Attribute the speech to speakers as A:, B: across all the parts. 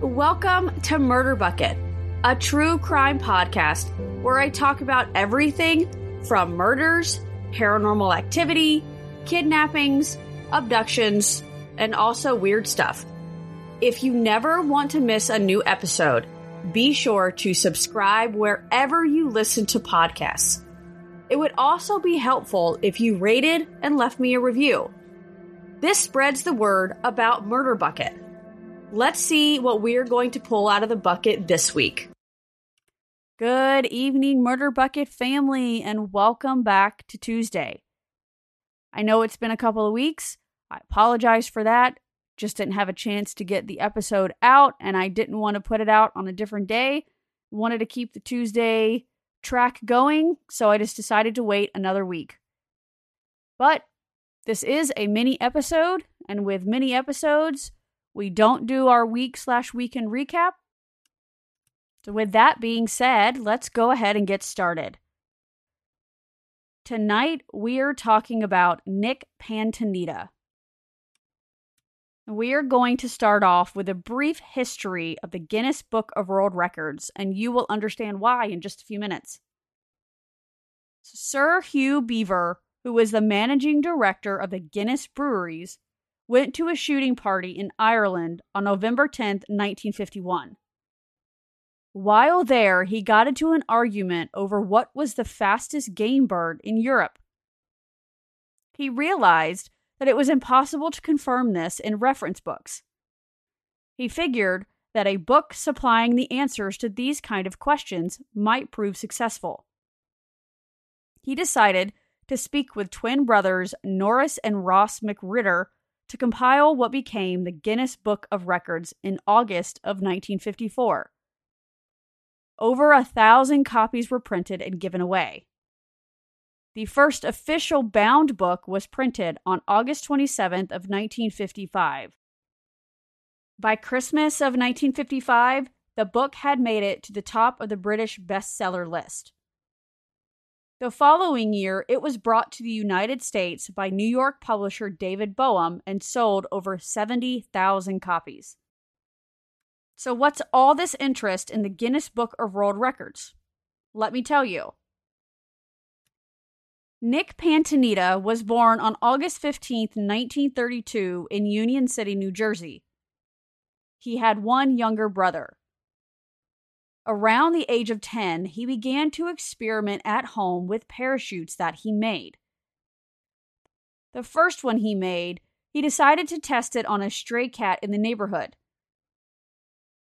A: Welcome to Murder Bucket, a true crime podcast where I talk about everything from murders, paranormal activity, kidnappings, abductions, and also weird stuff. If you never want to miss a new episode, be sure to subscribe wherever you listen to podcasts. It would also be helpful if you rated and left me a review. This spreads the word about Murder Bucket. Let's see what we're going to pull out of the bucket this week. Good evening, Murder Bucket family, and welcome back to Tuesday. I know it's been a couple of weeks. I apologize for that. Just didn't have a chance to get the episode out, and I didn't want to put it out on a different day. Wanted to keep the Tuesday track going, so I just decided to wait another week. But this is a mini episode, and with mini episodes, we don't do our week slash weekend recap. So, with that being said, let's go ahead and get started. Tonight, we are talking about Nick Piantanida. We are going to start off with a brief history of the Guinness Book of World Records, and you will understand why in just a few minutes. Sir Hugh Beaver, who was the managing director of the Guinness Breweries, went to a shooting party in Ireland on November 10, 1951. While there, he got into an argument over what was the fastest game bird in Europe. He realized that it was impossible to confirm this in reference books. He figured that a book supplying the answers to these kind of questions might prove successful. He decided to speak with twin brothers Norris and Ross McWhirter to compile what became the Guinness Book of Records in August of 1954. Over a thousand copies were printed and given away. The first official bound book was printed on August 27th of 1955. By Christmas of 1955, the book had made it to the top of the British bestseller list. The following year, it was brought to the United States by New York publisher David Boehm and sold over 70,000 copies. So, what's all this interest in the Guinness Book of World Records? Let me tell you. Nick Piantanida was born on August 15, 1932, in Union City, New Jersey. He had one younger brother. Around the age of 10, he began to experiment at home with parachutes that he made. The first one he made, he decided to test it on a stray cat in the neighborhood.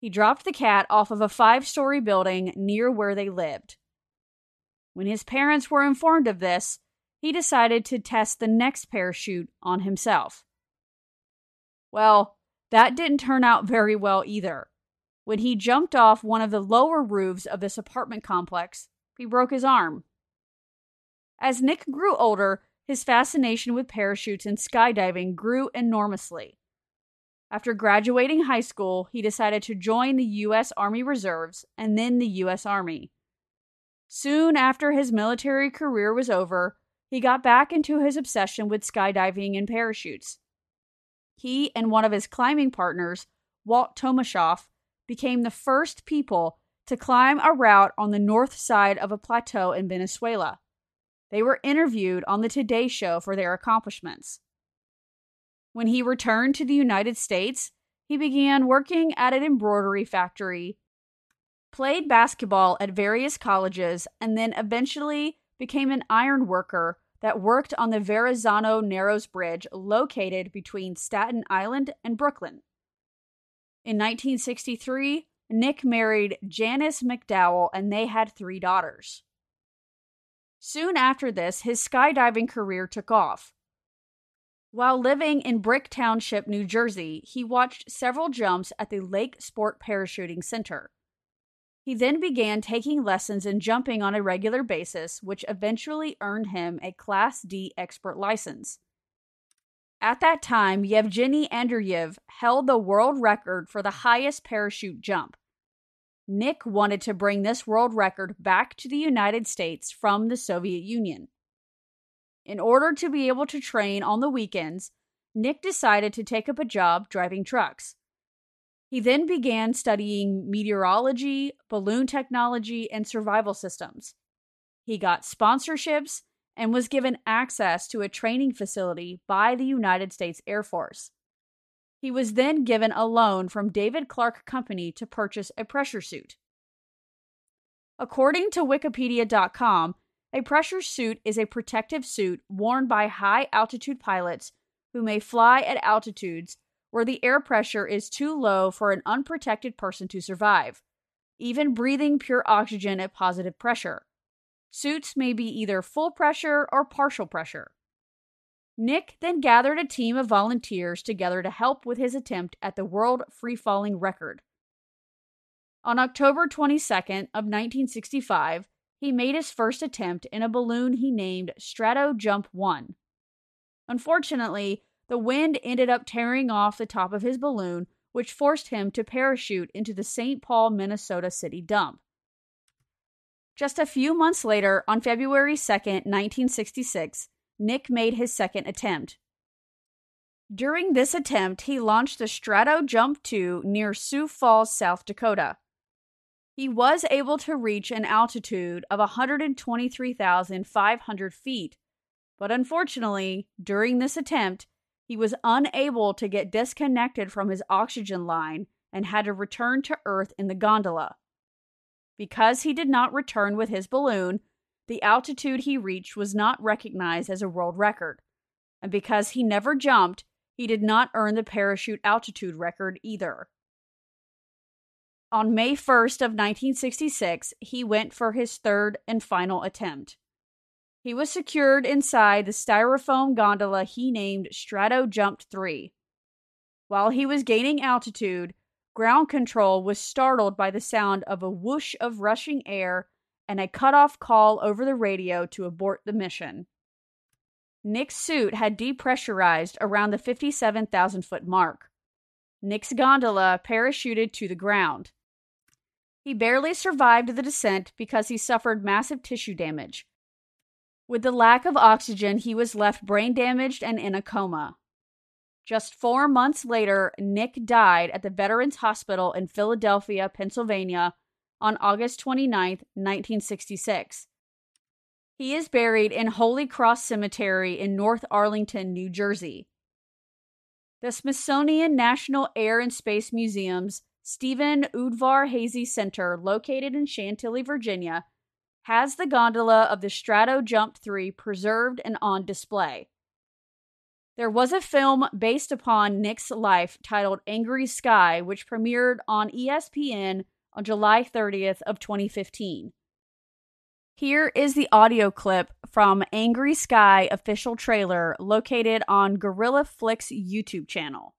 A: He dropped the cat off of a five story building near where they lived. When his parents were informed of this, he decided to test the next parachute on himself. Well, that didn't turn out very well either. When he jumped off one of the lower roofs of this apartment complex, he broke his arm. As Nick grew older, his fascination with parachutes and skydiving grew enormously. After graduating high school, he decided to join the U.S. Army Reserves and then the U.S. Army. Soon after his military career was over, he got back into his obsession with skydiving and parachutes. He and one of his climbing partners, Walt Tomashoff, became the first people to climb a route on the north side of a plateau in Venezuela. They were interviewed on the Today Show for their accomplishments. When he returned to the United States, he began working at an embroidery factory, played basketball at various colleges, and then eventually became an iron worker that worked on the Verrazano Narrows Bridge located between Staten Island and Brooklyn. In 1963, Nick married Janice McDowell and they had three daughters. Soon after this, his skydiving career took off. While living in Brick Township, New Jersey, he watched several jumps at the Lake Sport Parachuting Center. He then began taking lessons in jumping on a regular basis, which eventually earned him a Class D expert license. At that time, Yevgeny Andreev held the world record for the highest parachute jump. Nick wanted to bring this world record back to the United States from the Soviet Union. In order to be able to train on the weekends, Nick decided to take up a job driving trucks. He then began studying meteorology, balloon technology, and survival systems. He got sponsorships and was given access to a training facility by the United States Air Force. He was then given a loan from David Clark Company to purchase a pressure suit. According to Wikipedia.com, a pressure suit is a protective suit worn by high altitude pilots who may fly at altitudes where the air pressure is too low for an unprotected person to survive, even breathing pure oxygen at positive pressure. Suits may be either full pressure or partial pressure. Nick then gathered a team of volunteers together to help with his attempt at the world free falling record. On October 22nd of 1965, he made his first attempt in a balloon he named Strato Jump 1. Unfortunately, the wind ended up tearing off the top of his balloon, which forced him to parachute into the St. Paul, Minnesota city dump. Just a few months later, on February 2, 1966, Nick made his second attempt. During this attempt, he launched the Strato Jump 2 near Sioux Falls, South Dakota. He was able to reach an altitude of 123,500 feet, but unfortunately, during this attempt, he was unable to get disconnected from his oxygen line and had to return to Earth in the gondola. Because he did not return with his balloon, the altitude he reached was not recognized as a world record. And because he never jumped, he did not earn the parachute altitude record either. On May 1st of 1966, he went for his third and final attempt. He was secured inside the styrofoam gondola he named Strato Jumped 3. While he was gaining altitude, ground control was startled by the sound of a whoosh of rushing air and a cutoff call over the radio to abort the mission. Nick's suit had depressurized around the 57,000 foot mark. Nick's gondola parachuted to the ground. He barely survived the descent because he suffered massive tissue damage. With the lack of oxygen, he was left brain damaged and in a coma. Just four months later, Nick died at the Veterans Hospital in Philadelphia, Pennsylvania, on August 29, 1966. He is buried in Holy Cross Cemetery in North Arlington, New Jersey. The Smithsonian National Air and Space Museum's Steven F. Udvar-Hazy Center, located in Chantilly, Virginia, has the gondola of the Strato Jump 3 preserved and on display. There was a film based upon Nick's life titled Angry Sky, which premiered on ESPN on July 30th of 2015. Here is the audio clip from Angry Sky official trailer located on Gorilla Flicks YouTube channel.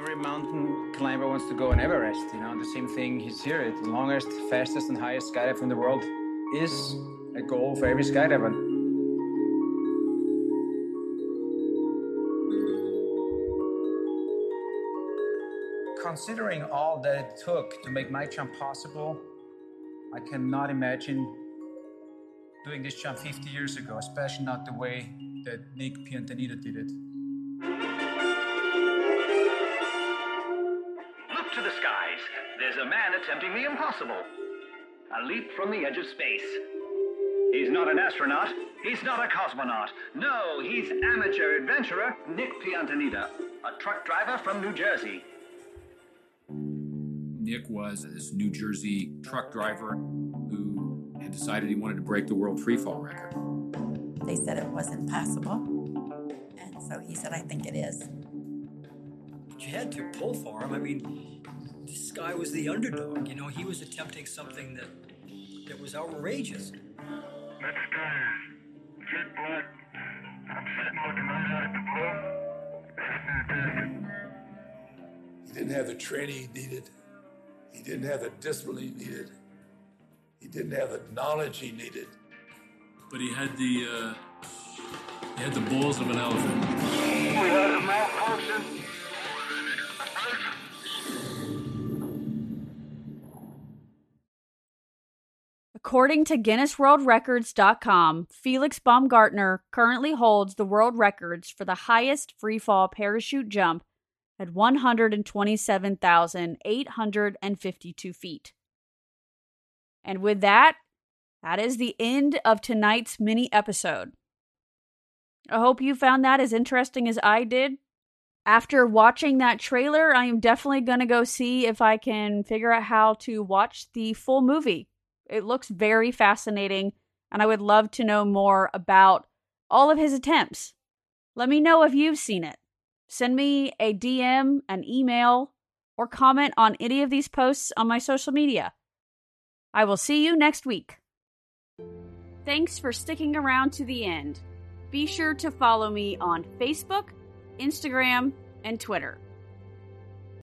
B: Every mountain climber wants to go on Everest, you know, the same thing is here. The longest, fastest, and highest skydive in the world is a goal for every skydiver. considering all that it took to make my jump possible, I cannot imagine doing this jump 50 years ago, especially not the way that Nick Piantanida did it.
C: Look to the skies. There's a man attempting the impossible. A leap from the edge of space. He's not an astronaut. He's not a cosmonaut. No, he's amateur adventurer Nick Piantanida, a truck driver from New Jersey.
D: Nick was this New Jersey truck driver who had decided he wanted to break the world freefall record.
E: They said it wasn't possible. And so he said, I think it is.
F: But you had to pull for him. I mean, this guy was the underdog. You know, he was attempting something that that was outrageous.
G: That sky is jet black. I'm sitting looking right at the blue. It's fantastic.
H: He didn't have the training he needed. He didn't have the discipline he needed. He didn't have the knowledge he needed.
I: But he had the uh, he had the balls of an elephant.
G: We had a malfunction.
A: According to GuinnessWorldRecords.com, Felix Baumgartner currently holds the world records for the highest freefall parachute jump at 127,852 feet. And with that, that is the end of tonight's mini episode. I hope you found that as interesting as I did. After watching that trailer, I am definitely going to go see if I can figure out how to watch the full movie. It looks very fascinating, and I would love to know more about all of his attempts. Let me know if you've seen it. Send me a DM, an email, or comment on any of these posts on my social media. I will see you next week. Thanks for sticking around to the end. Be sure to follow me on Facebook, Instagram, and Twitter.